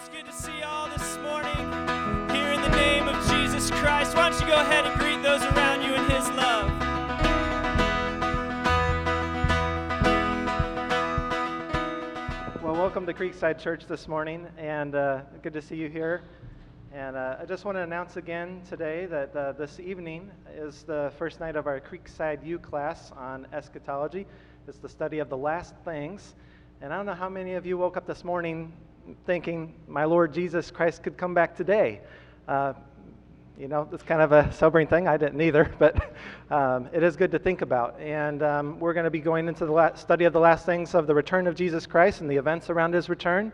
It's good to see you all this morning here in the name of Jesus Christ. Why don't you go ahead and greet those around you in His love? Well, welcome to Creekside Church this morning, and uh, good to see you here. And uh, I just want to announce again today that uh, this evening is the first night of our Creekside U class on eschatology. It's the study of the last things. And I don't know how many of you woke up this morning thinking, my Lord Jesus Christ could come back today. Uh, you know, it's kind of a sobering thing. I didn't either, but um, it is good to think about. And um, we're going to be going into the study of the last things of the return of Jesus Christ and the events around his return.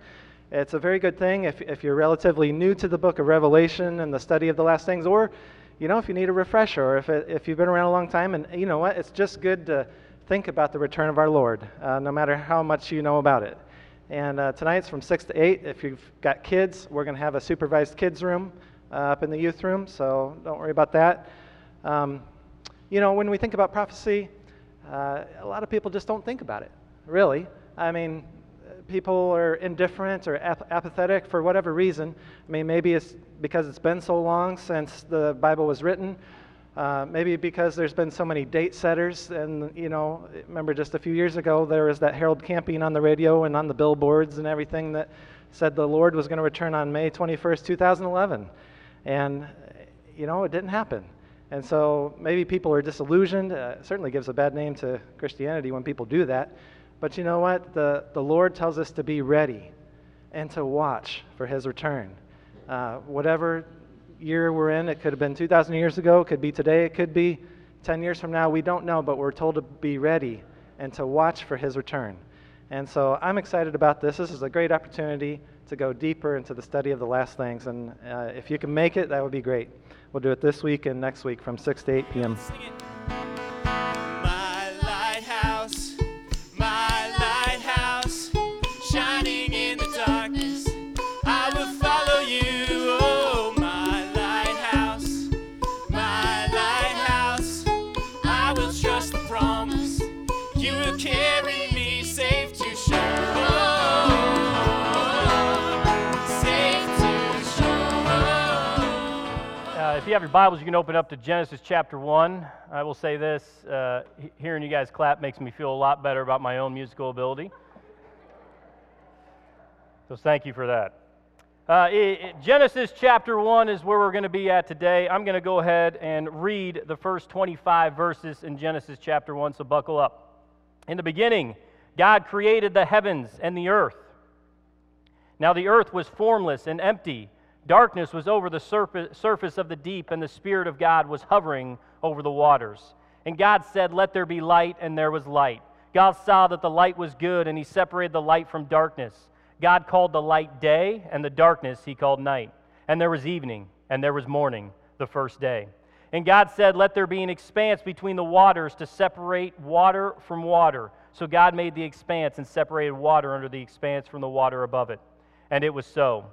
It's a very good thing if, if you're relatively new to the book of Revelation and the study of the last things, or, you know, if you need a refresher, or if, it, if you've been around a long time. And you know what? It's just good to think about the return of our Lord, uh, no matter how much you know about it. And uh, tonight's from 6 to 8. If you've got kids, we're going to have a supervised kids room uh, up in the youth room, so don't worry about that. Um, you know, when we think about prophecy, uh, a lot of people just don't think about it, really. I mean, people are indifferent or ap- apathetic for whatever reason. I mean, maybe it's because it's been so long since the Bible was written. Uh, maybe because there's been so many date setters, and you know, remember just a few years ago there was that Harold Camping on the radio and on the billboards and everything that said the Lord was going to return on May 21st, 2011, and you know, it didn't happen. And so maybe people are disillusioned. Uh, it certainly gives a bad name to Christianity when people do that. But you know what? The, the Lord tells us to be ready and to watch for his return. Uh, whatever year we're in, it could have been 2,000 years ago, it could be today, it could be 10 years from now. We don't know, but we're told to be ready and to watch for his return. And so I'm excited about this. This is a great opportunity to go deeper into the study of the last things. And uh, if you can make it, that would be great. We'll do it this week and next week from 6 to 8 p.m. have your Bibles, you can open up to Genesis chapter 1. I will say this uh, hearing you guys clap makes me feel a lot better about my own musical ability. So thank you for that. Uh, i- i- Genesis chapter 1 is where we're going to be at today. I'm going to go ahead and read the first 25 verses in Genesis chapter 1, so buckle up. In the beginning, God created the heavens and the earth. Now the earth was formless and empty. Darkness was over the surfa- surface of the deep, and the Spirit of God was hovering over the waters. And God said, Let there be light, and there was light. God saw that the light was good, and He separated the light from darkness. God called the light day, and the darkness He called night. And there was evening, and there was morning, the first day. And God said, Let there be an expanse between the waters to separate water from water. So God made the expanse and separated water under the expanse from the water above it. And it was so.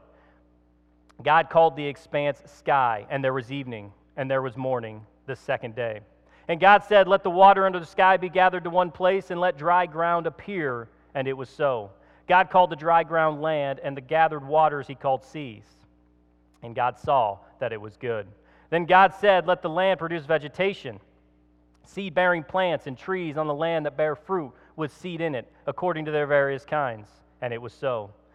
God called the expanse sky, and there was evening, and there was morning, the second day. And God said, Let the water under the sky be gathered to one place, and let dry ground appear. And it was so. God called the dry ground land, and the gathered waters he called seas. And God saw that it was good. Then God said, Let the land produce vegetation, seed bearing plants and trees on the land that bear fruit with seed in it, according to their various kinds. And it was so.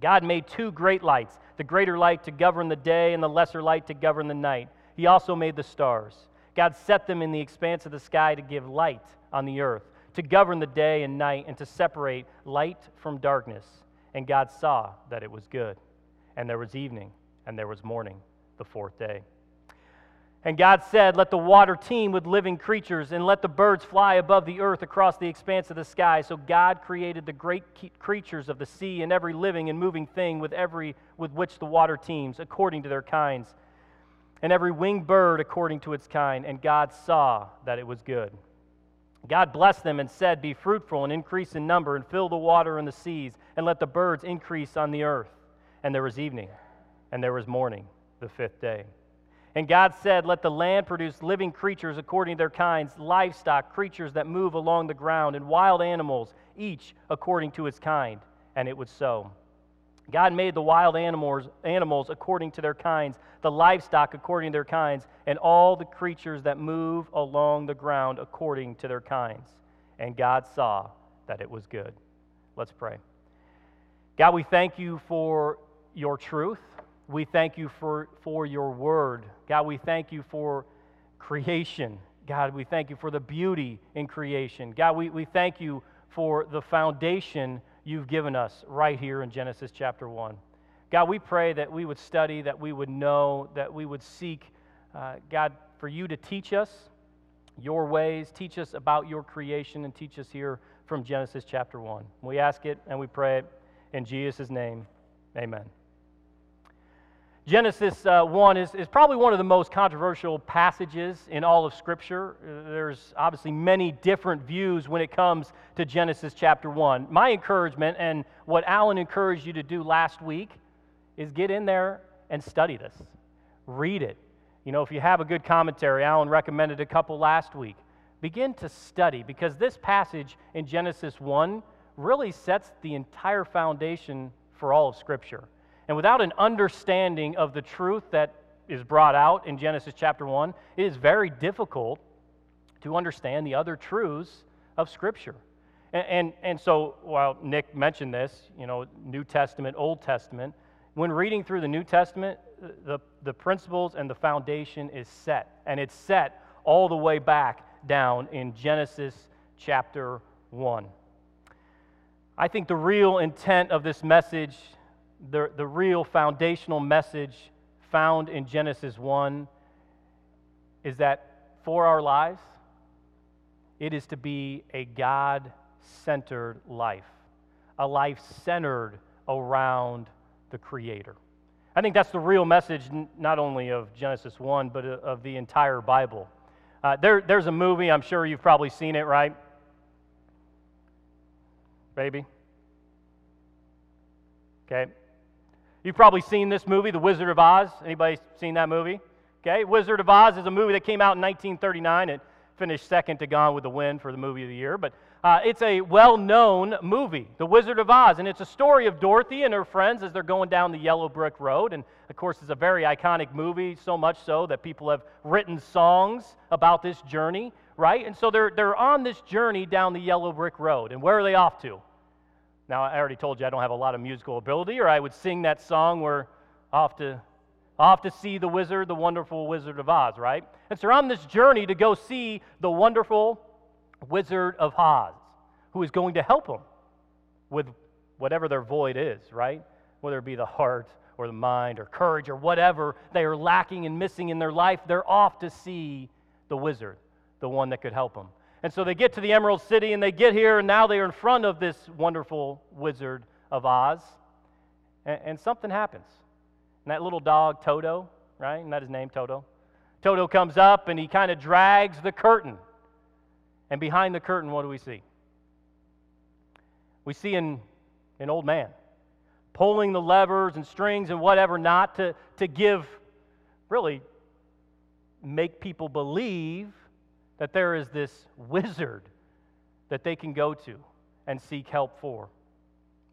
God made two great lights the greater light to govern the day, and the lesser light to govern the night. He also made the stars. God set them in the expanse of the sky to give light on the earth, to govern the day and night, and to separate light from darkness. And God saw that it was good. And there was evening, and there was morning, the fourth day. And God said, Let the water teem with living creatures, and let the birds fly above the earth across the expanse of the sky. So God created the great creatures of the sea and every living and moving thing with, every, with which the water teems, according to their kinds, and every winged bird according to its kind, and God saw that it was good. God blessed them and said, Be fruitful and increase in number, and fill the water and the seas, and let the birds increase on the earth. And there was evening, and there was morning, the fifth day. And God said, Let the land produce living creatures according to their kinds, livestock, creatures that move along the ground, and wild animals, each according to its kind. And it was so. God made the wild animals, animals according to their kinds, the livestock according to their kinds, and all the creatures that move along the ground according to their kinds. And God saw that it was good. Let's pray. God, we thank you for your truth. We thank you for, for your word. God, we thank you for creation. God, we thank you for the beauty in creation. God, we, we thank you for the foundation you've given us right here in Genesis chapter 1. God, we pray that we would study, that we would know, that we would seek, uh, God, for you to teach us your ways, teach us about your creation, and teach us here from Genesis chapter 1. We ask it and we pray it in Jesus' name. Amen. Genesis uh, 1 is, is probably one of the most controversial passages in all of Scripture. Uh, there's obviously many different views when it comes to Genesis chapter 1. My encouragement, and what Alan encouraged you to do last week, is get in there and study this. Read it. You know, if you have a good commentary, Alan recommended a couple last week. Begin to study because this passage in Genesis 1 really sets the entire foundation for all of Scripture. And without an understanding of the truth that is brought out in Genesis chapter 1, it is very difficult to understand the other truths of Scripture. And, and, and, so, while Nick mentioned this, you know, New Testament, Old Testament, when reading through the New Testament, the, the principles and the foundation is set. And it's set all the way back down in Genesis chapter 1. I think the real intent of this message the, the real foundational message found in Genesis 1 is that for our lives, it is to be a God centered life, a life centered around the Creator. I think that's the real message, not only of Genesis 1, but of the entire Bible. Uh, there, there's a movie, I'm sure you've probably seen it, right? Baby? Okay. You've probably seen this movie, The Wizard of Oz. Anybody seen that movie? Okay, Wizard of Oz is a movie that came out in 1939. It finished second to Gone with the Wind for the movie of the year, but uh, it's a well-known movie, The Wizard of Oz, and it's a story of Dorothy and her friends as they're going down the yellow brick road. And of course, it's a very iconic movie, so much so that people have written songs about this journey, right? And so they're they're on this journey down the yellow brick road, and where are they off to? Now, I already told you I don't have a lot of musical ability, or I would sing that song where off to, off to see the wizard, the wonderful Wizard of Oz, right? And so on this journey to go see the wonderful Wizard of Oz, who is going to help them with whatever their void is, right? Whether it be the heart or the mind or courage or whatever they are lacking and missing in their life, they're off to see the wizard, the one that could help them. And so they get to the Emerald City and they get here, and now they are in front of this wonderful Wizard of Oz. And, and something happens. And that little dog, Toto, right? Isn't that his name, Toto? Toto comes up and he kind of drags the curtain. And behind the curtain, what do we see? We see an, an old man pulling the levers and strings and whatever not to, to give, really, make people believe that there is this wizard that they can go to and seek help for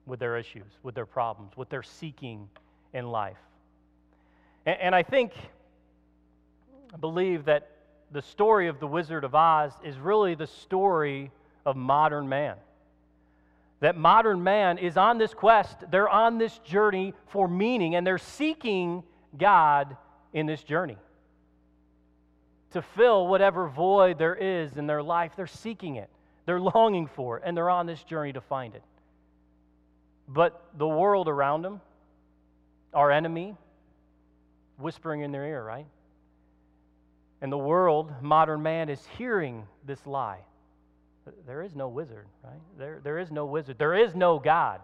with their issues, with their problems, what they're seeking in life. And, and I think, I believe that the story of the Wizard of Oz is really the story of modern man. That modern man is on this quest, they're on this journey for meaning, and they're seeking God in this journey to fill whatever void there is in their life. They're seeking it, they're longing for it, and they're on this journey to find it. But the world around them, our enemy, whispering in their ear, right? And the world, modern man, is hearing this lie. There is no wizard, right? There, there is no wizard. There is no God.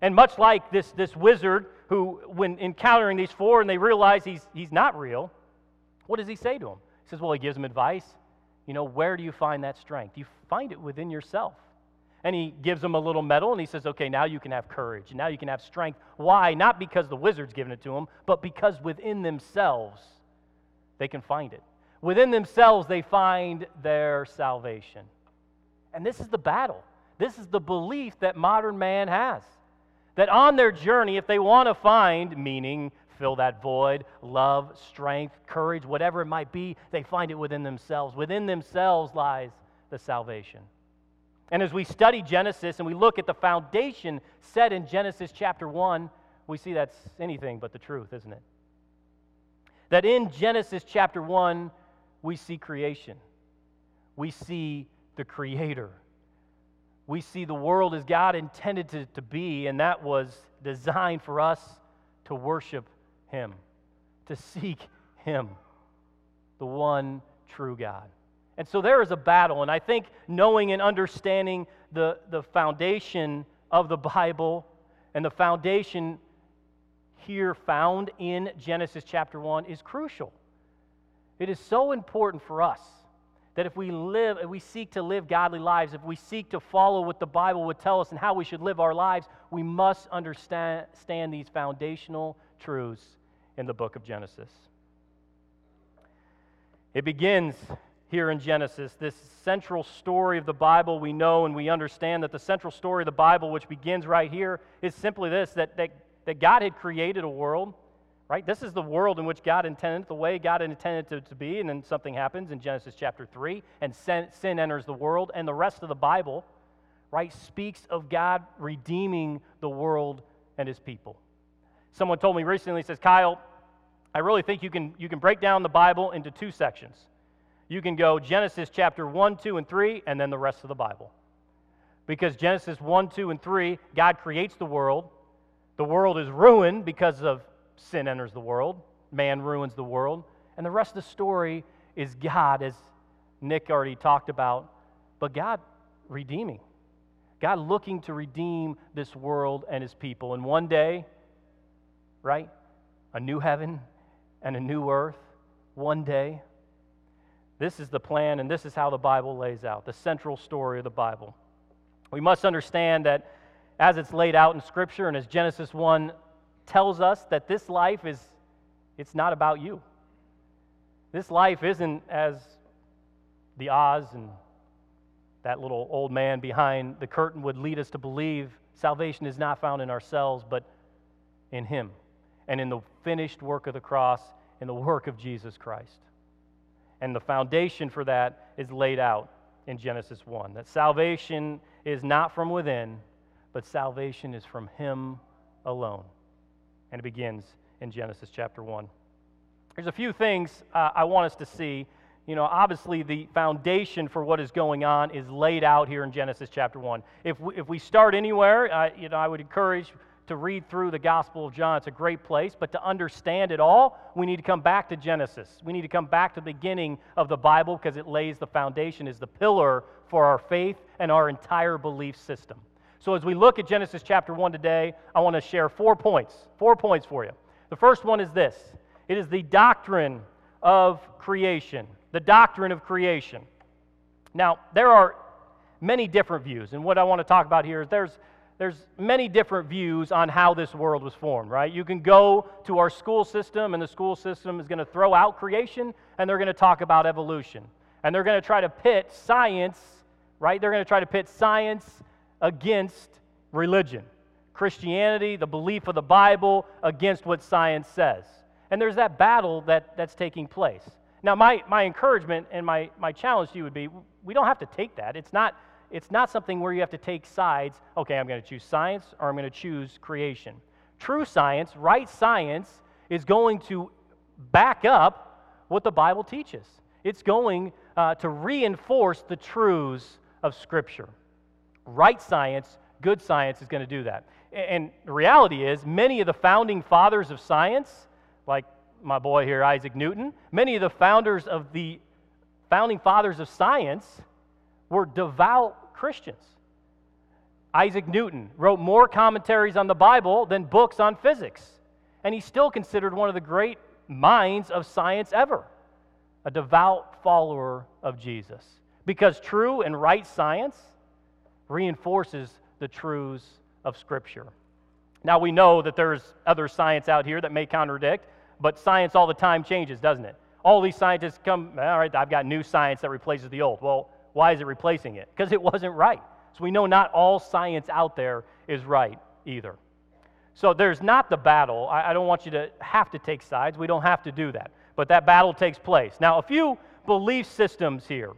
And much like this, this wizard who, when encountering these four and they realize he's, he's not real, what does he say to him? He says, Well, he gives them advice. You know, where do you find that strength? You find it within yourself. And he gives them a little medal and he says, Okay, now you can have courage. Now you can have strength. Why? Not because the wizard's given it to them, but because within themselves they can find it. Within themselves they find their salvation. And this is the battle. This is the belief that modern man has. That on their journey, if they want to find meaning, fill that void, love, strength, courage, whatever it might be, they find it within themselves. Within themselves lies the salvation. And as we study Genesis and we look at the foundation set in Genesis chapter 1, we see that's anything but the truth, isn't it? That in Genesis chapter 1, we see creation, we see the Creator. We see the world as God intended to, to be, and that was designed for us to worship Him, to seek Him, the one true God. And so there is a battle, and I think knowing and understanding the, the foundation of the Bible and the foundation here found in Genesis chapter 1 is crucial. It is so important for us that if we live, if we seek to live godly lives, if we seek to follow what the Bible would tell us and how we should live our lives, we must understand these foundational truths in the book of Genesis. It begins here in Genesis, this central story of the Bible. We know and we understand that the central story of the Bible, which begins right here, is simply this that, that, that God had created a world right? This is the world in which God intended, the way God intended it to, to be, and then something happens in Genesis chapter 3, and sin, sin enters the world, and the rest of the Bible, right, speaks of God redeeming the world and his people. Someone told me recently, says, Kyle, I really think you can, you can break down the Bible into two sections. You can go Genesis chapter 1, 2, and 3, and then the rest of the Bible. Because Genesis 1, 2, and 3, God creates the world. The world is ruined because of sin enters the world, man ruins the world. And the rest of the story is God, as Nick already talked about, but God redeeming. God looking to redeem this world and his people. And one day, right? A new heaven and a new earth. One day. This is the plan, and this is how the Bible lays out the central story of the Bible. We must understand that as it's laid out in Scripture and as Genesis 1 tells us that this life is it's not about you. This life isn't as the Oz and that little old man behind the curtain would lead us to believe salvation is not found in ourselves, but in Him and in the finished work of the cross, in the work of Jesus Christ. And the foundation for that is laid out in Genesis 1 that salvation is not from within, but salvation is from Him alone and it begins in Genesis chapter 1. There's a few things uh, I want us to see. You know, obviously, the foundation for what is going on is laid out here in Genesis chapter 1. If we, if we start anywhere, uh, you know, I would encourage to read through the Gospel of John. It's a great place, but to understand it all, we need to come back to Genesis. We need to come back to the beginning of the Bible because it lays the foundation, is the pillar for our faith and our entire belief system. So, as we look at Genesis chapter 1 today, I want to share four points. Four points for you. The first one is this it is the doctrine of creation. The doctrine of creation. Now, there are many different views, and what I want to talk about here is there's there's many different views on how this world was formed, right? You can go to our school system, and the school system is going to throw out creation, and they're going to talk about evolution. And they're going to try to pit science, right? They're going to try to pit science against religion. Christianity, the belief of the Bible, against what science says. And there's that battle that, that's taking place. Now, my, my encouragement and my, my challenge to you would be we don't have to take that. It's not, it's not something where you have to take sides. Okay, I'm going to choose science or I'm going to choose creation. True science, right science, is going to back up what the Bible teaches. It's going uh, to reinforce the truths of Scripture. Right science, good science is going to do that. And the reality is, many of the founding fathers of science, like my boy here, Isaac Newton, many of the founders of the founding fathers of science were devout Christians. Isaac Newton wrote more commentaries on the Bible than books on physics. and he's still considered one of the great minds of science ever, a devout follower of Jesus. Because true and right science reinforces the truths of Scripture. Now, we know that there's other science out here that may contradict, but science all the time changes, doesn't it? All these scientists come, all right, I've got new science that replaces the old. Well, why is it replacing it? Because it wasn't right. So we know not all science out there is right either. So there's not the battle. I, I don't want you to have to take sides. We don't have to do that. But that battle takes place. Now, a few belief systems here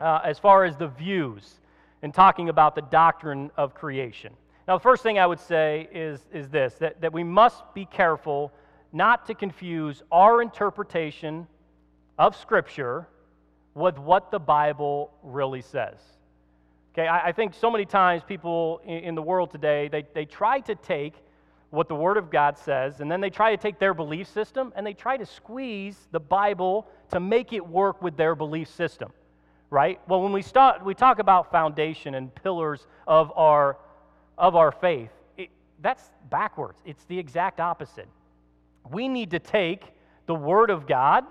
uh, as far as the views in talking about the doctrine of creation. Now, the first thing I would say is, is this that, that we must be careful not to confuse our interpretation of Scripture with what the Bible really says. Okay, I, I think so many times people in, in the world today, they, they try to take what the Word of God says, and then they try to take their belief system and they try to squeeze the Bible to make it work with their belief system, right? Well, when we, start, we talk about foundation and pillars of our, of our faith, it, that's backwards. It's the exact opposite. We need to take the Word of God,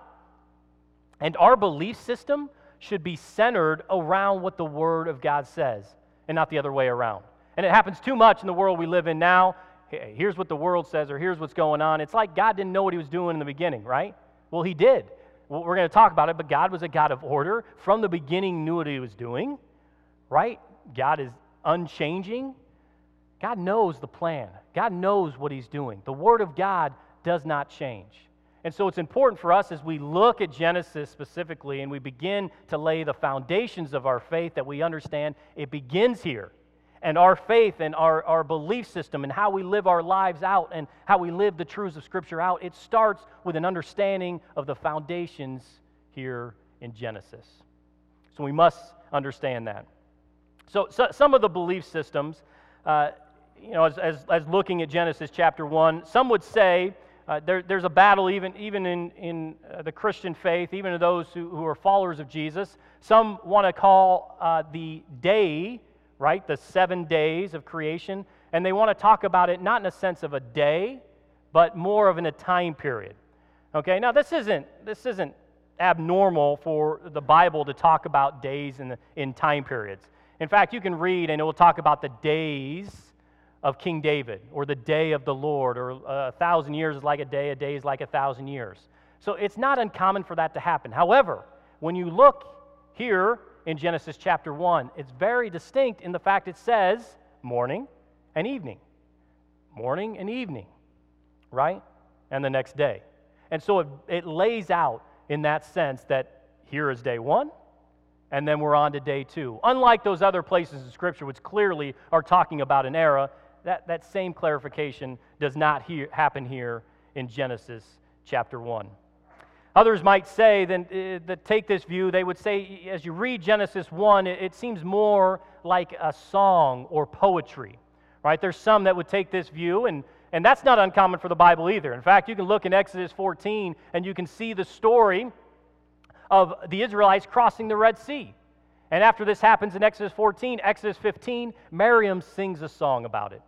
and our belief system should be centered around what the Word of God says and not the other way around. And it happens too much in the world we live in now. Here's what the world says, or here's what's going on. It's like God didn't know what He was doing in the beginning, right? Well, He did. Well, we're going to talk about it, but God was a God of order. From the beginning, knew what He was doing, right? God is unchanging. God knows the plan, God knows what He's doing. The Word of God does not change. And so it's important for us as we look at Genesis specifically and we begin to lay the foundations of our faith that we understand it begins here. And our faith and our, our belief system and how we live our lives out and how we live the truths of Scripture out, it starts with an understanding of the foundations here in Genesis. So we must understand that. So, so some of the belief systems, uh, you know, as, as, as looking at Genesis chapter 1, some would say, uh, there, there's a battle even, even in, in uh, the Christian faith, even to those who, who are followers of Jesus. Some want to call uh, the day, right, the seven days of creation, and they want to talk about it not in a sense of a day, but more of in a time period. Okay, now this isn't, this isn't abnormal for the Bible to talk about days in, the, in time periods. In fact, you can read and it will talk about the days of King David or the day of the Lord or uh, a thousand years is like a day, a day is like a thousand years. So it's not uncommon for that to happen. However, when you look here in Genesis chapter 1, it's very distinct in the fact it says morning and evening. Morning and evening, right? And the next day. And so it, it lays out in that sense that here is day one, and then we're on to day two. Unlike those other places in Scripture, which clearly are talking about an era, that, that same clarification does not happen here in Genesis chapter 1. Others might say then, uh, that take this view, they would say, as you read Genesis 1, it, it seems more like a song or poetry. Right? There's some that would take this view, and, and that's not uncommon for the Bible either. In fact, you can look in Exodus 14 and you can see the story of the Israelites crossing the Red Sea. And after this happens in Exodus 14, Exodus 15, Miriam sings a song about it.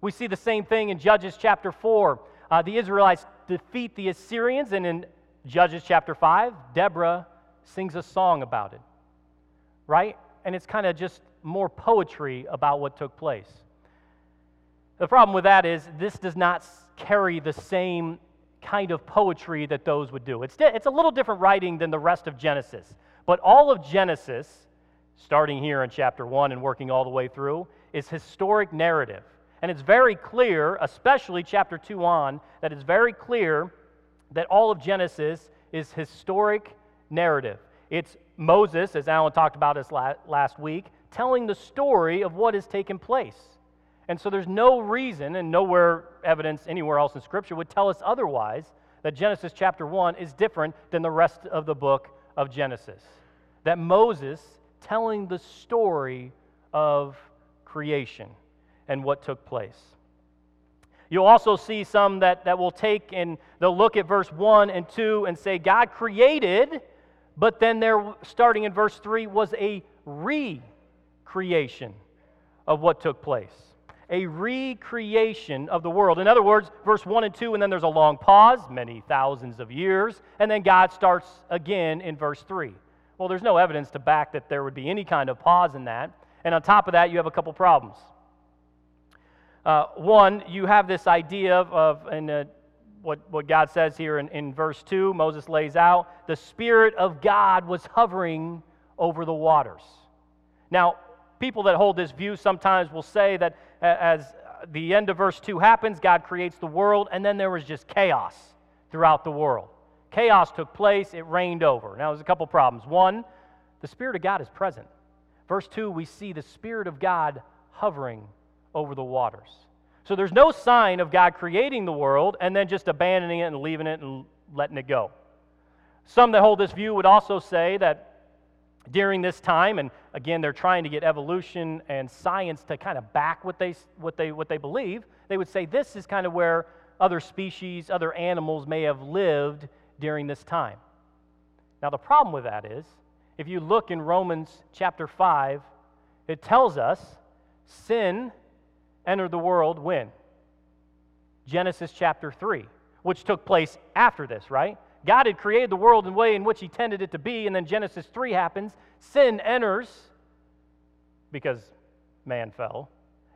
We see the same thing in Judges chapter 4. Uh, the Israelites defeat the Assyrians, and in Judges chapter 5, Deborah sings a song about it. Right? And it's kind of just more poetry about what took place. The problem with that is this does not carry the same kind of poetry that those would do. It's, it's a little different writing than the rest of Genesis. But all of Genesis, starting here in chapter 1 and working all the way through, is historic narrative. And it's very clear, especially chapter 2 on, that it's very clear that all of Genesis is historic narrative. It's Moses, as Alan talked about us last week, telling the story of what has taken place. And so there's no reason, and nowhere evidence anywhere else in Scripture would tell us otherwise, that Genesis chapter 1 is different than the rest of the book of Genesis. That Moses telling the story of creation and what took place. You'll also see some that, that will take and they'll look at verse 1 and 2 and say, God created, but then there, starting in verse 3, was a recreation of what took place. a recreation of the world. In other words, verse 1 and 2, and then there's a long pause, many thousands of years, and then God starts again in verse 3. Well, there's no evidence to back that there would be any kind of pause in that. And on top of that, you have a couple problems. Uh, one, you have this idea of, uh, what, what God says here in, in verse 2, Moses lays out, the Spirit of God was hovering over the waters. Now, people that hold this view sometimes will say that as the end of verse 2 happens, God creates the world, and then there was just chaos throughout the world. Chaos took place, it rained over. Now, there's a couple problems. One, the Spirit of God is present. Verse 2, we see the Spirit of God hovering over the waters. So there's no sign of God creating the world and then just abandoning it and leaving it and letting it go. Some that hold this view would also say that during this time, and again, they're trying to get evolution and science to kind of back what they, what they, what they believe, they would say this is kind of where other species, other animals may have lived during this time. Now, the problem with that is, if you look in Romans chapter 5, it tells us sin entered the world when? Genesis chapter 3, which took place after this, right? God had created the world in the way in which He tended it to be, and then Genesis 3 happens. Sin enters because man fell,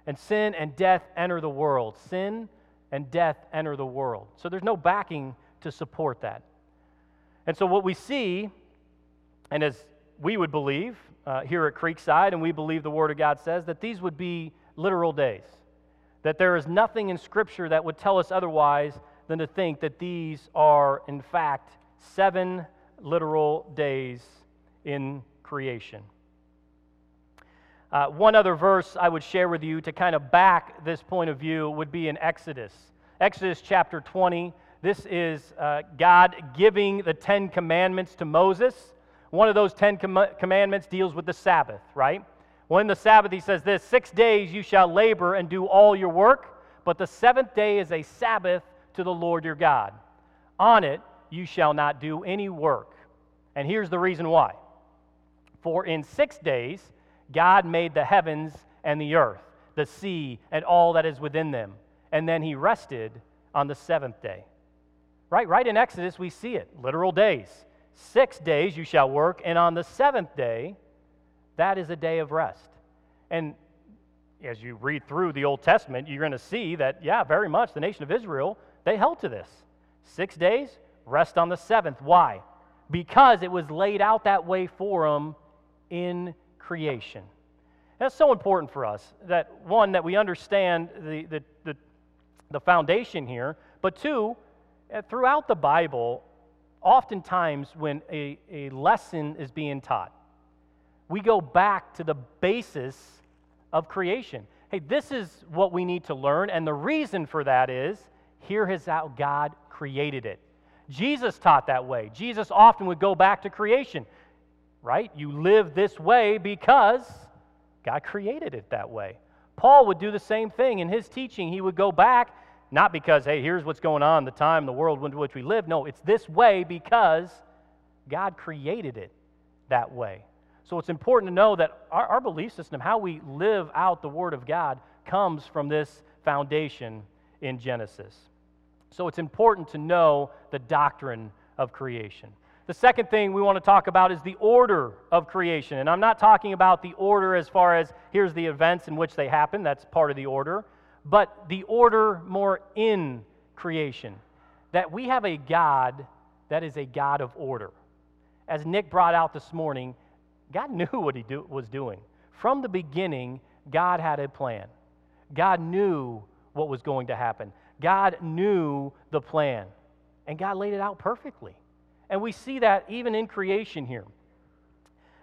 and sin and death enter the world. Sin and death enter the world. So there's no backing to support that. And so what we see, and as we would believe uh, here at Creekside, and we believe the Word of God says, that these would be literal days. That there is nothing in Scripture that would tell us otherwise than to think that these are, in fact, seven literal days in creation. Uh, one other verse I would share with you to kind of back this point of view would be in Exodus. Exodus chapter 20. This is uh, God giving the Ten Commandments to Moses. One of those Ten com- Commandments deals with the Sabbath, right? Well, in the Sabbath, he says this Six days you shall labor and do all your work, but the seventh day is a Sabbath to the Lord your God. On it you shall not do any work. And here's the reason why. For in six days God made the heavens and the earth, the sea, and all that is within them. And then he rested on the seventh day. Right, right in Exodus, we see it literal days. Six days you shall work, and on the seventh day, that is a day of rest. And as you read through the Old Testament, you're going to see that, yeah, very much the nation of Israel they held to this. Six days, rest on the seventh. Why? Because it was laid out that way for them in creation. That's so important for us that one, that we understand the, the, the, the foundation here, but two, uh, throughout the Bible, oftentimes when a, a lesson is being taught, we go back to the basis of creation. Hey, this is what we need to learn, and the reason for that is here is how God created it. Jesus taught that way. Jesus often would go back to creation, right? You live this way because God created it that way. Paul would do the same thing in his teaching. He would go back, not because, hey, here's what's going on, the time, the world in which we live. No, it's this way because God created it that way. So it's important to know that our, our belief system, how we live out the Word of God, comes from this foundation in Genesis. So it's important to know the doctrine of creation. The second thing we want to talk about is the order of creation. And I'm not talking about the order as far as here's the events in which they happen, that's part of the order, but the order more in creation. That we have a God that is a God of order. As Nick brought out this morning, God knew what he do, was doing. From the beginning, God had a plan. God knew what was going to happen. God knew the plan, and God laid it out perfectly. And we see that even in creation here.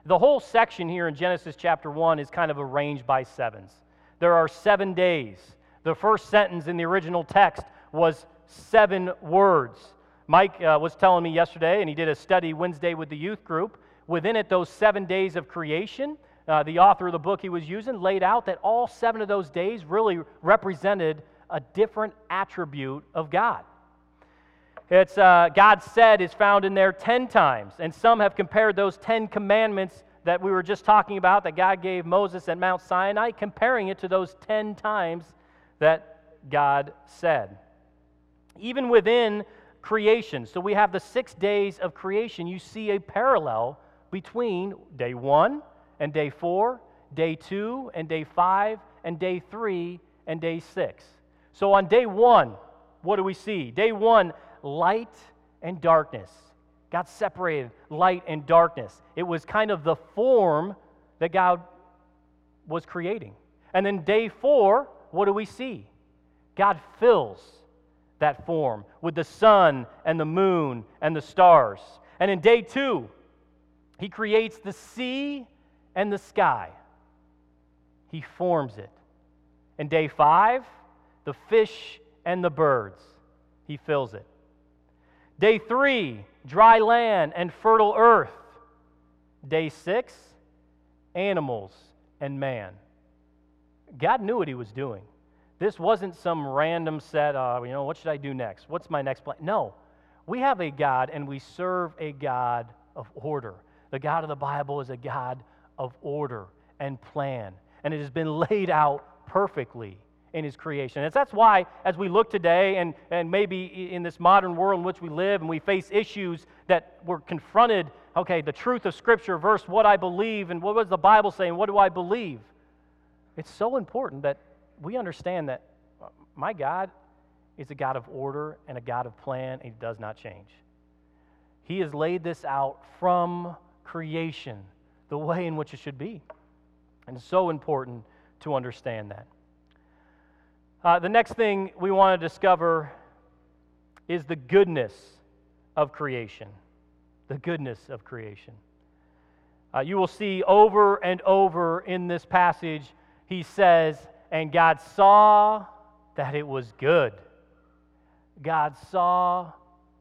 The whole section here in Genesis chapter 1 is kind of arranged by sevens. There are seven days. The first sentence in the original text was seven words. Mike uh, was telling me yesterday, and he did a study Wednesday with the youth group. Within it, those seven days of creation, uh, the author of the book he was using laid out that all seven of those days really represented a different attribute of God. It's uh, God said is found in there 10 times, and some have compared those 10 commandments that we were just talking about that God gave Moses at Mount Sinai, comparing it to those 10 times that God said. Even within creation, so we have the six days of creation, you see a parallel between day one and day four, day two and day five, and day three and day six. So on day one, what do we see? Day one, light and darkness. God separated light and darkness. It was kind of the form that God was creating. And then day four, what do we see? God fills that form with the sun and the moon and the stars. And in day two, he creates the sea and the sky. He forms it. And day five, the fish and the birds. He fills it. Day three, dry land and fertile earth. Day six, animals and man. God knew what he was doing. This wasn't some random set, of, you know, what should I do next? What's my next plan? No. We have a God and we serve a God of order. The God of the Bible is a God of order and plan, and it has been laid out perfectly in his creation. And that's why, as we look today, and, and maybe in this modern world in which we live, and we face issues that we're confronted okay, the truth of Scripture versus what I believe, and what was the Bible saying? What do I believe? It's so important that we understand that uh, my God is a God of order and a God of plan, and He does not change. He has laid this out from creation, the way in which it should be. And it's so important to understand that. Uh, the next thing we want to discover is the goodness of creation. The goodness of creation. Uh, you will see over and over in this passage, he says, And God saw that it was good. God saw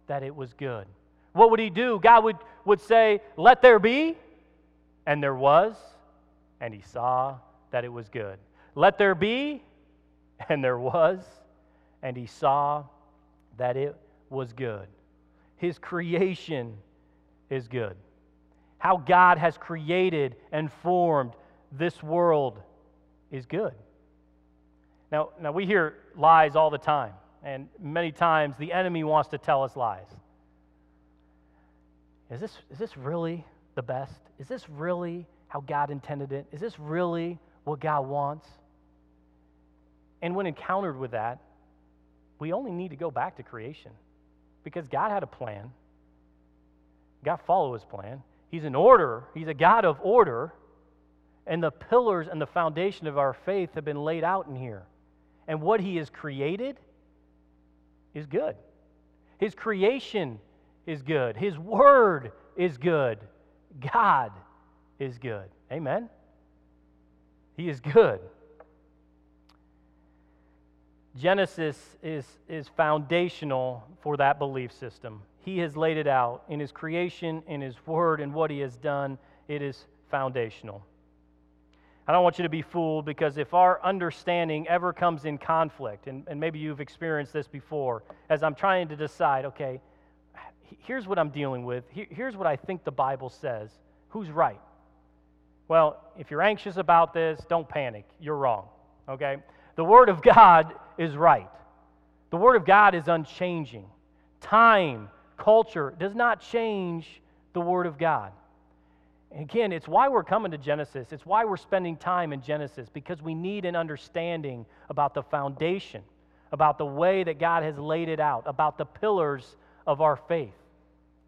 that it was good. What would he do? God would, would say, Let there be, and there was, and he saw that it was good. Let there be, and there was, and he saw that it was good. His creation is good. How God has created and formed this world is good. Now, now we hear lies all the time, and many times the enemy wants to tell us lies. Is this, is this really the best? Is this really how God intended it? Is this really what God wants? And when encountered with that, we only need to go back to creation because God had a plan. God followed his plan. He's an order, he's a God of order. And the pillars and the foundation of our faith have been laid out in here. And what he has created is good. His creation is good. His word is good. God is good. Amen? He is good. Genesis is, is foundational for that belief system. He has laid it out in His creation, in His Word, and what He has done. It is foundational. I don't want you to be fooled because if our understanding ever comes in conflict, and, and maybe you've experienced this before, as I'm trying to decide, okay, here's what I'm dealing with, here's what I think the Bible says, who's right? Well, if you're anxious about this, don't panic. You're wrong, okay? The Word of God is right. The Word of God is unchanging. Time, culture does not change the Word of God. And again, it's why we're coming to Genesis. It's why we're spending time in Genesis, because we need an understanding about the foundation, about the way that God has laid it out, about the pillars of our faith.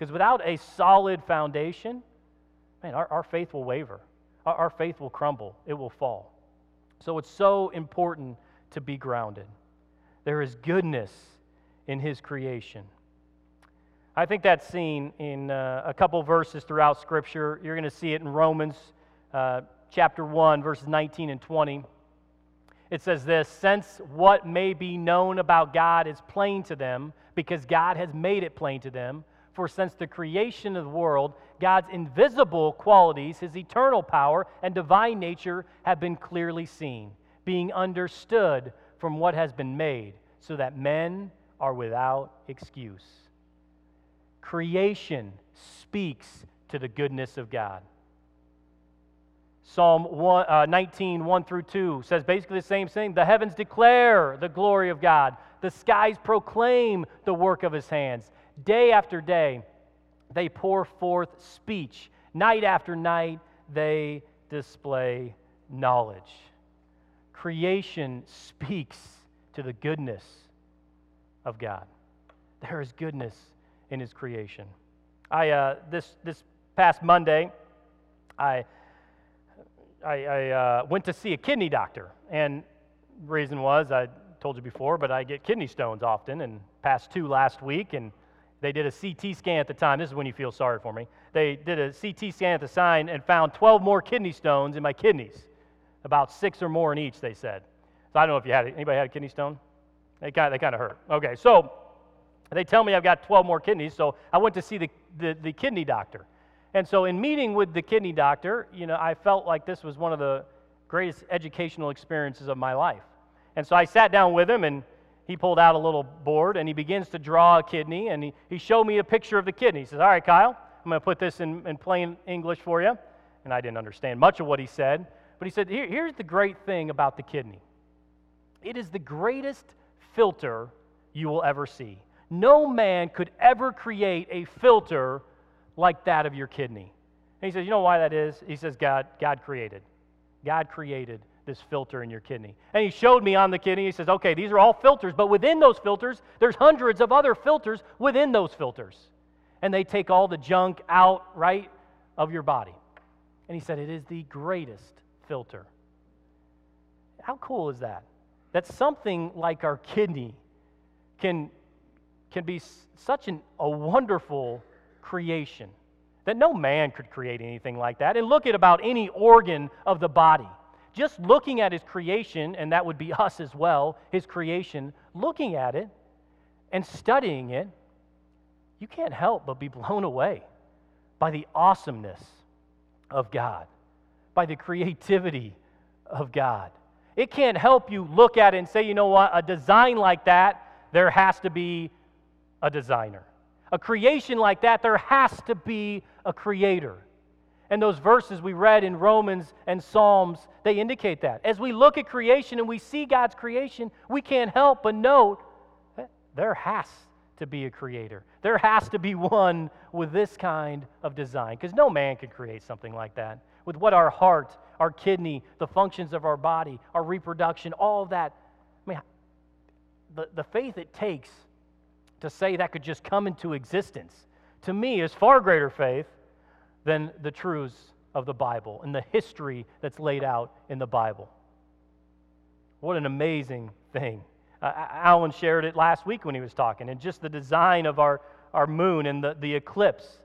Because without a solid foundation, man, our, our faith will waver, our, our faith will crumble, it will fall. So it's so important to be grounded. There is goodness in His creation. I think that's seen in uh, a couple verses throughout Scripture. You're going to see it in Romans uh, chapter 1, verses 19 and 20. It says this Since what may be known about God is plain to them, because God has made it plain to them, for since the creation of the world, God's invisible qualities, his eternal power and divine nature, have been clearly seen, being understood from what has been made, so that men are without excuse. Creation speaks to the goodness of God. Psalm 1, uh, 19, 1 through 2 says basically the same thing. The heavens declare the glory of God, the skies proclaim the work of his hands. Day after day, they pour forth speech. Night after night, they display knowledge. Creation speaks to the goodness of God. There is goodness in his creation. I, uh, this, this past Monday, I I, I uh, went to see a kidney doctor, and reason was I told you before, but I get kidney stones often, and passed two last week, and they did a CT scan at the time. This is when you feel sorry for me. They did a CT scan at the sign and found 12 more kidney stones in my kidneys, about six or more in each. They said. So I don't know if you had anybody had a kidney stone. They kind of, they kind of hurt. Okay, so they tell me I've got 12 more kidneys, so I went to see the, the, the kidney doctor. And so, in meeting with the kidney doctor, you know, I felt like this was one of the greatest educational experiences of my life. And so I sat down with him, and he pulled out a little board and he begins to draw a kidney, and he, he showed me a picture of the kidney. He says, All right, Kyle, I'm going to put this in, in plain English for you. And I didn't understand much of what he said, but he said, Here, Here's the great thing about the kidney it is the greatest filter you will ever see. No man could ever create a filter like that of your kidney. And he says, You know why that is? He says, God, God created. God created this filter in your kidney. And he showed me on the kidney, he says, Okay, these are all filters, but within those filters, there's hundreds of other filters within those filters. And they take all the junk out, right, of your body. And he said, It is the greatest filter. How cool is that? That something like our kidney can, can be such an, a wonderful creation. That no man could create anything like that. And look at about any organ of the body. Just looking at his creation, and that would be us as well, his creation, looking at it and studying it, you can't help but be blown away by the awesomeness of God, by the creativity of God. It can't help you look at it and say, you know what, a design like that, there has to be a designer a creation like that, there has to be a creator. And those verses we read in Romans and Psalms, they indicate that. As we look at creation and we see God's creation, we can't help but note there has to be a creator. There has to be one with this kind of design, because no man could create something like that. With what our heart, our kidney, the functions of our body, our reproduction, all of that. I mean, the, the faith it takes to say that could just come into existence, to me, is far greater faith than the truths of the Bible and the history that's laid out in the Bible. What an amazing thing. Uh, Alan shared it last week when he was talking, and just the design of our, our moon and the, the eclipse,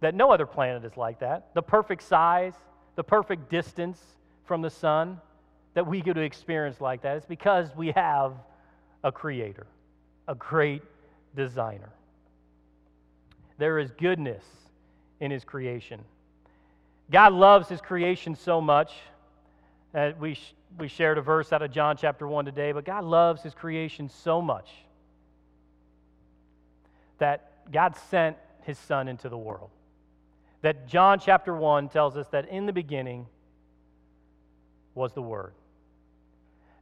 that no other planet is like that. The perfect size, the perfect distance from the sun, that we get to experience like that. It's because we have a creator, a great designer. There is goodness in his creation. God loves his creation so much. Uh, we, sh- we shared a verse out of John chapter 1 today, but God loves his creation so much that God sent his son into the world. That John chapter 1 tells us that in the beginning was the Word.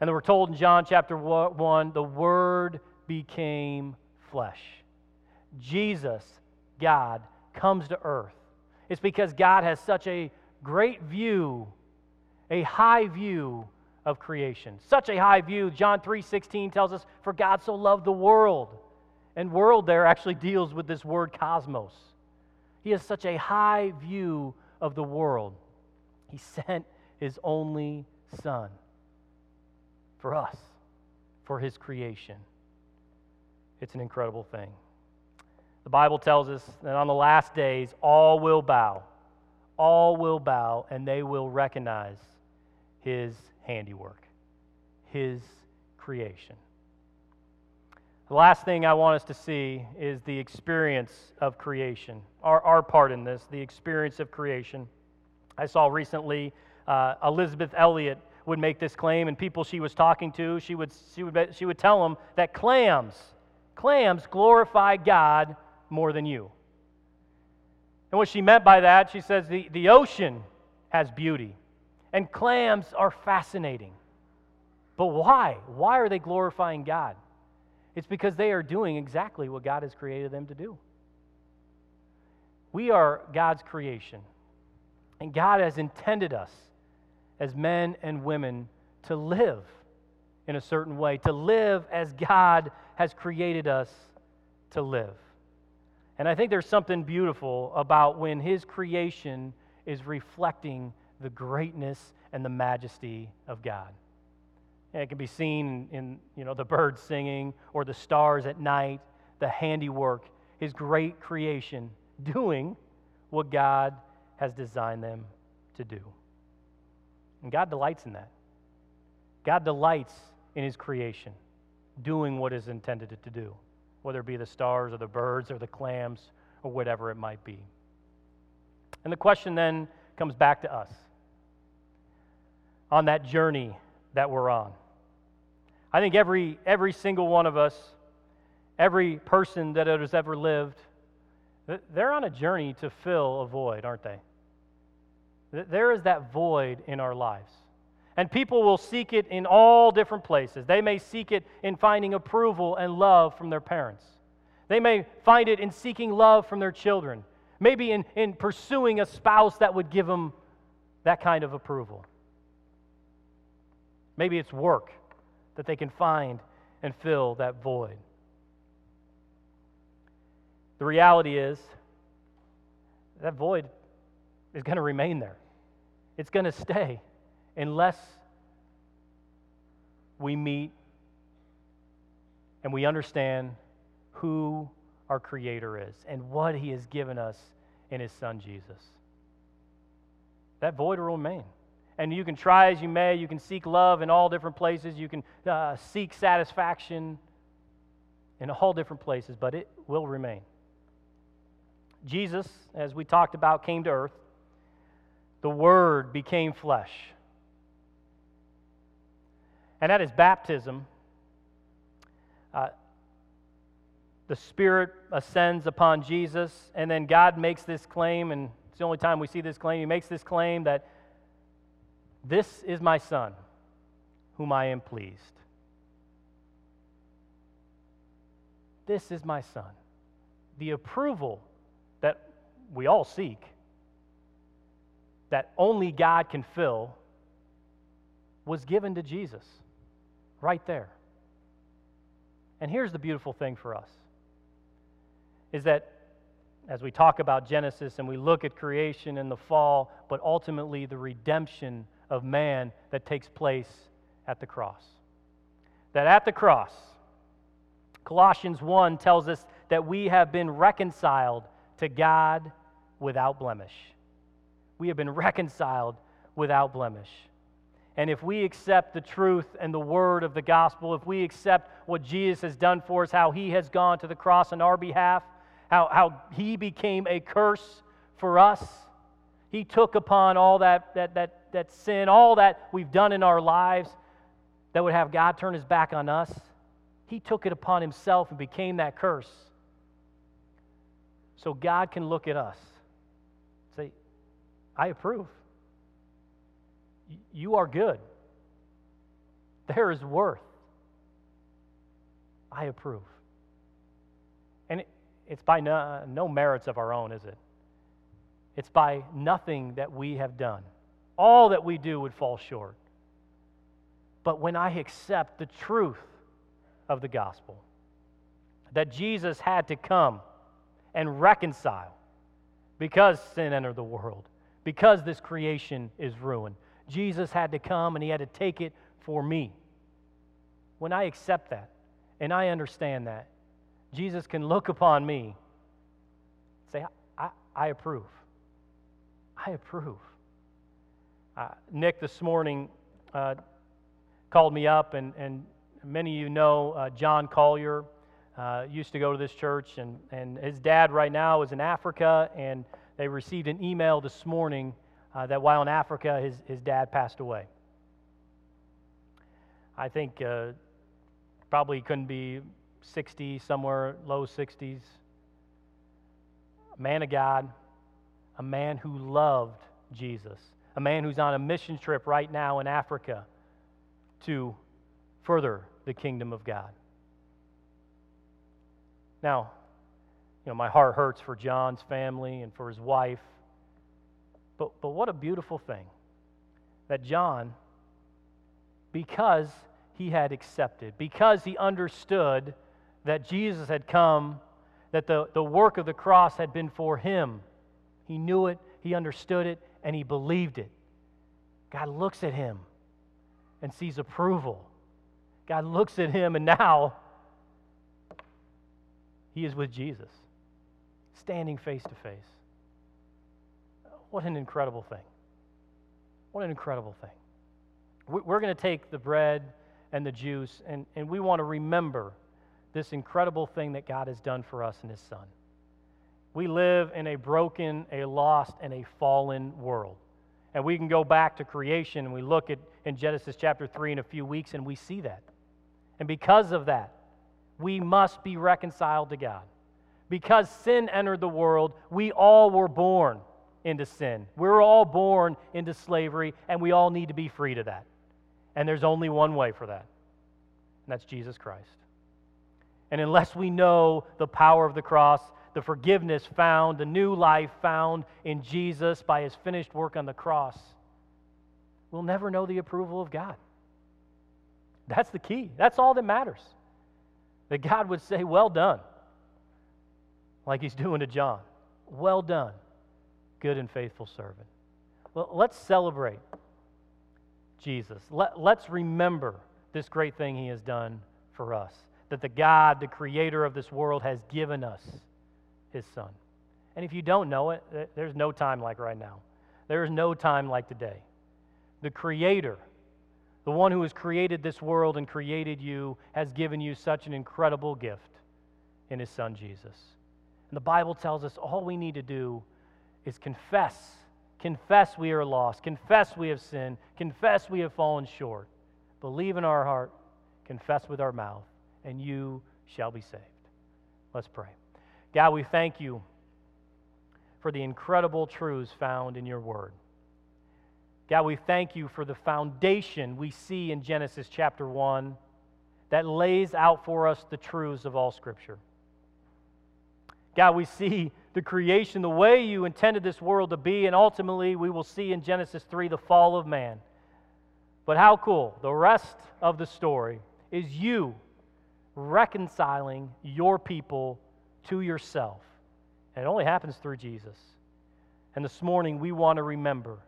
And we're told in John chapter 1 the Word became flesh. Jesus, God, comes to earth. It's because God has such a great view, a high view of creation. Such a high view. John 3:16 tells us, "For God so loved the world." And world there actually deals with this word cosmos. He has such a high view of the world. He sent his only son for us, for his creation. It's an incredible thing. The Bible tells us that on the last days, all will bow. All will bow, and they will recognize his handiwork, his creation. The last thing I want us to see is the experience of creation, our, our part in this, the experience of creation. I saw recently uh, Elisabeth Elliot would make this claim, and people she was talking to, she would, she would, she would tell them that clams clams glorify God more than you. And what she meant by that, she says the, the ocean has beauty. and clams are fascinating. But why? Why are they glorifying God? It's because they are doing exactly what God has created them to do. We are God's creation, and God has intended us as men and women to live in a certain way, to live as God has created us to live. And I think there's something beautiful about when His creation is reflecting the greatness and the majesty of God. And it can be seen in you know, the birds singing or the stars at night, the handiwork, His great creation doing what God has designed them to do. And God delights in that. God delights in His creation, doing what is intended it to do whether it be the stars or the birds or the clams or whatever it might be. And the question then comes back to us on that journey that we're on. I think every, every single one of us, every person that has ever lived, they're on a journey to fill a void, aren't they? There is that void in our lives. And people will seek it in all different places. They may seek it in finding approval and love from their parents. They may find it in seeking love from their children, maybe in, in pursuing a spouse that would give them that kind of approval. Maybe it's work that they can find and fill that void. The reality is, that void is going to remain there. It's going to stay unless we meet and we understand who our Creator is and what He has given us in His Son Jesus. That void will remain. And you can try as you may, you can seek love in all different places, you can uh, seek satisfaction in all different places, but it will remain. Jesus, as we talked about, came to earth. The Word became flesh. And that is baptism, uh, the Spirit ascends upon Jesus, and then God makes this claim, and it's the only time we see this claim. He makes this claim that this is my Son, whom I am pleased. This is my Son. The approval that we all seek, that only God can fill, was given to Jesus right there. And here's the beautiful thing for us is that as we talk about Genesis and we look at creation and the fall, but ultimately the redemption of man that takes place at the cross. That at the cross, Colossians 1 tells us that we have been reconciled to God without blemish. We have been reconciled without blemish. And if we accept the truth and the word of the gospel, if we accept what Jesus has done for us, how he has gone to the cross on our behalf, how, how he became a curse for us, he took upon all that, that, that, that sin, all that we've done in our lives that would have God turn his back on us. He took it upon himself and became that curse. So God can look at us say, I approve you are good. There is worth. I approve. And it, it's by no, no merits of our own, is it? It's by nothing that we have done. All that we do would fall short. But when I accept the truth of the gospel, that Jesus had to come and reconcile because sin entered the world, because this creation is ruined, Jesus had to come and he had to take it for me. When I accept that and I understand that, Jesus can look upon me say, I, I approve. I approve. Uh, Nick this morning uh, called me up, and, and many of you know uh, John Collier. Uh, used to go to this church, and, and his dad right now is in Africa, and they received an email this morning uh, that while in Africa, his, his dad passed away. I think uh, probably couldn't be 60, somewhere low 60s. A man of God, a man who loved Jesus, a man who's on a mission trip right now in Africa to further the kingdom of God. Now, you know, my heart hurts for John's family and for his wife. But, but what a beautiful thing that John, because he had accepted, because he understood that Jesus had come, that the, the work of the cross had been for him, he knew it, he understood it, and he believed it. God looks at him and sees approval. God looks at him, and now he is with Jesus, standing face to face. What an incredible thing. What an incredible thing. We're going to take the bread and the juice, and, and we want to remember this incredible thing that God has done for us in His Son. We live in a broken, a lost, and a fallen world. And we can go back to creation and we look at in Genesis chapter 3 in a few weeks and we see that. And because of that, we must be reconciled to God. Because sin entered the world, we all were born into sin. We're all born into slavery, and we all need to be free to that. And there's only one way for that, and that's Jesus Christ. And unless we know the power of the cross, the forgiveness found, the new life found in Jesus by his finished work on the cross, we'll never know the approval of God. That's the key. That's all that matters. That God would say, Well done, like he's doing to John. Well done, good and faithful servant. Well, let's celebrate Jesus. Let, let's remember this great thing he has done for us. That the God, the creator of this world, has given us his son. And if you don't know it, there's no time like right now. There is no time like today. The creator, the one who has created this world and created you, has given you such an incredible gift in his son Jesus. And the Bible tells us all we need to do is confess. Confess we are lost. Confess we have sinned. Confess we have fallen short. Believe in our heart. Confess with our mouth, and you shall be saved. Let's pray. God, we thank you for the incredible truths found in your word. God, we thank you for the foundation we see in Genesis chapter 1 that lays out for us the truths of all Scripture. God, we see the creation, the way you intended this world to be, and ultimately we will see in Genesis 3 the fall of man. But how cool, the rest of the story is you reconciling your people to yourself. And it only happens through Jesus. And this morning, we want to remember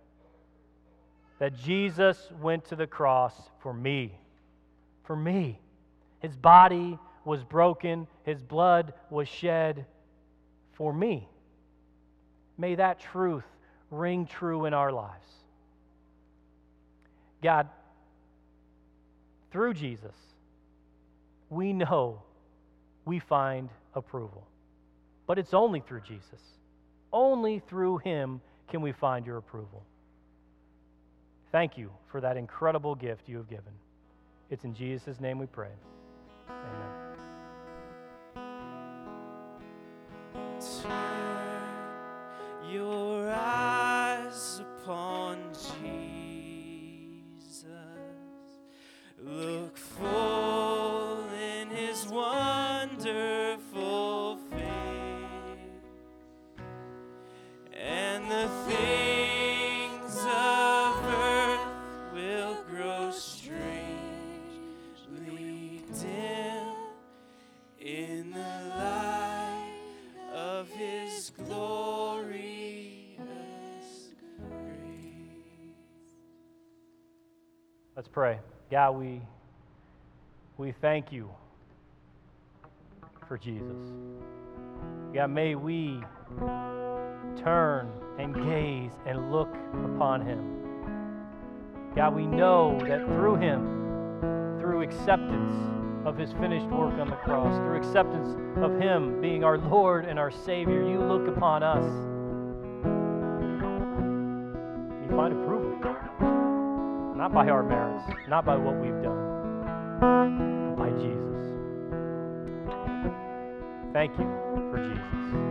that Jesus went to the cross for me. For me. His body was broken, his blood was shed for me. May that truth ring true in our lives. God, through Jesus, we know we find approval. But it's only through Jesus. Only through him can we find your approval. Thank you for that incredible gift you have given. It's in Jesus' name we pray. Amen. Turn pray. God, we, we thank you for Jesus. God, may we turn and gaze and look upon him. God, we know that through him, through acceptance of his finished work on the cross, through acceptance of him being our Lord and our Savior, you look upon us. By our merits, not by what we've done, by Jesus. Thank you for Jesus.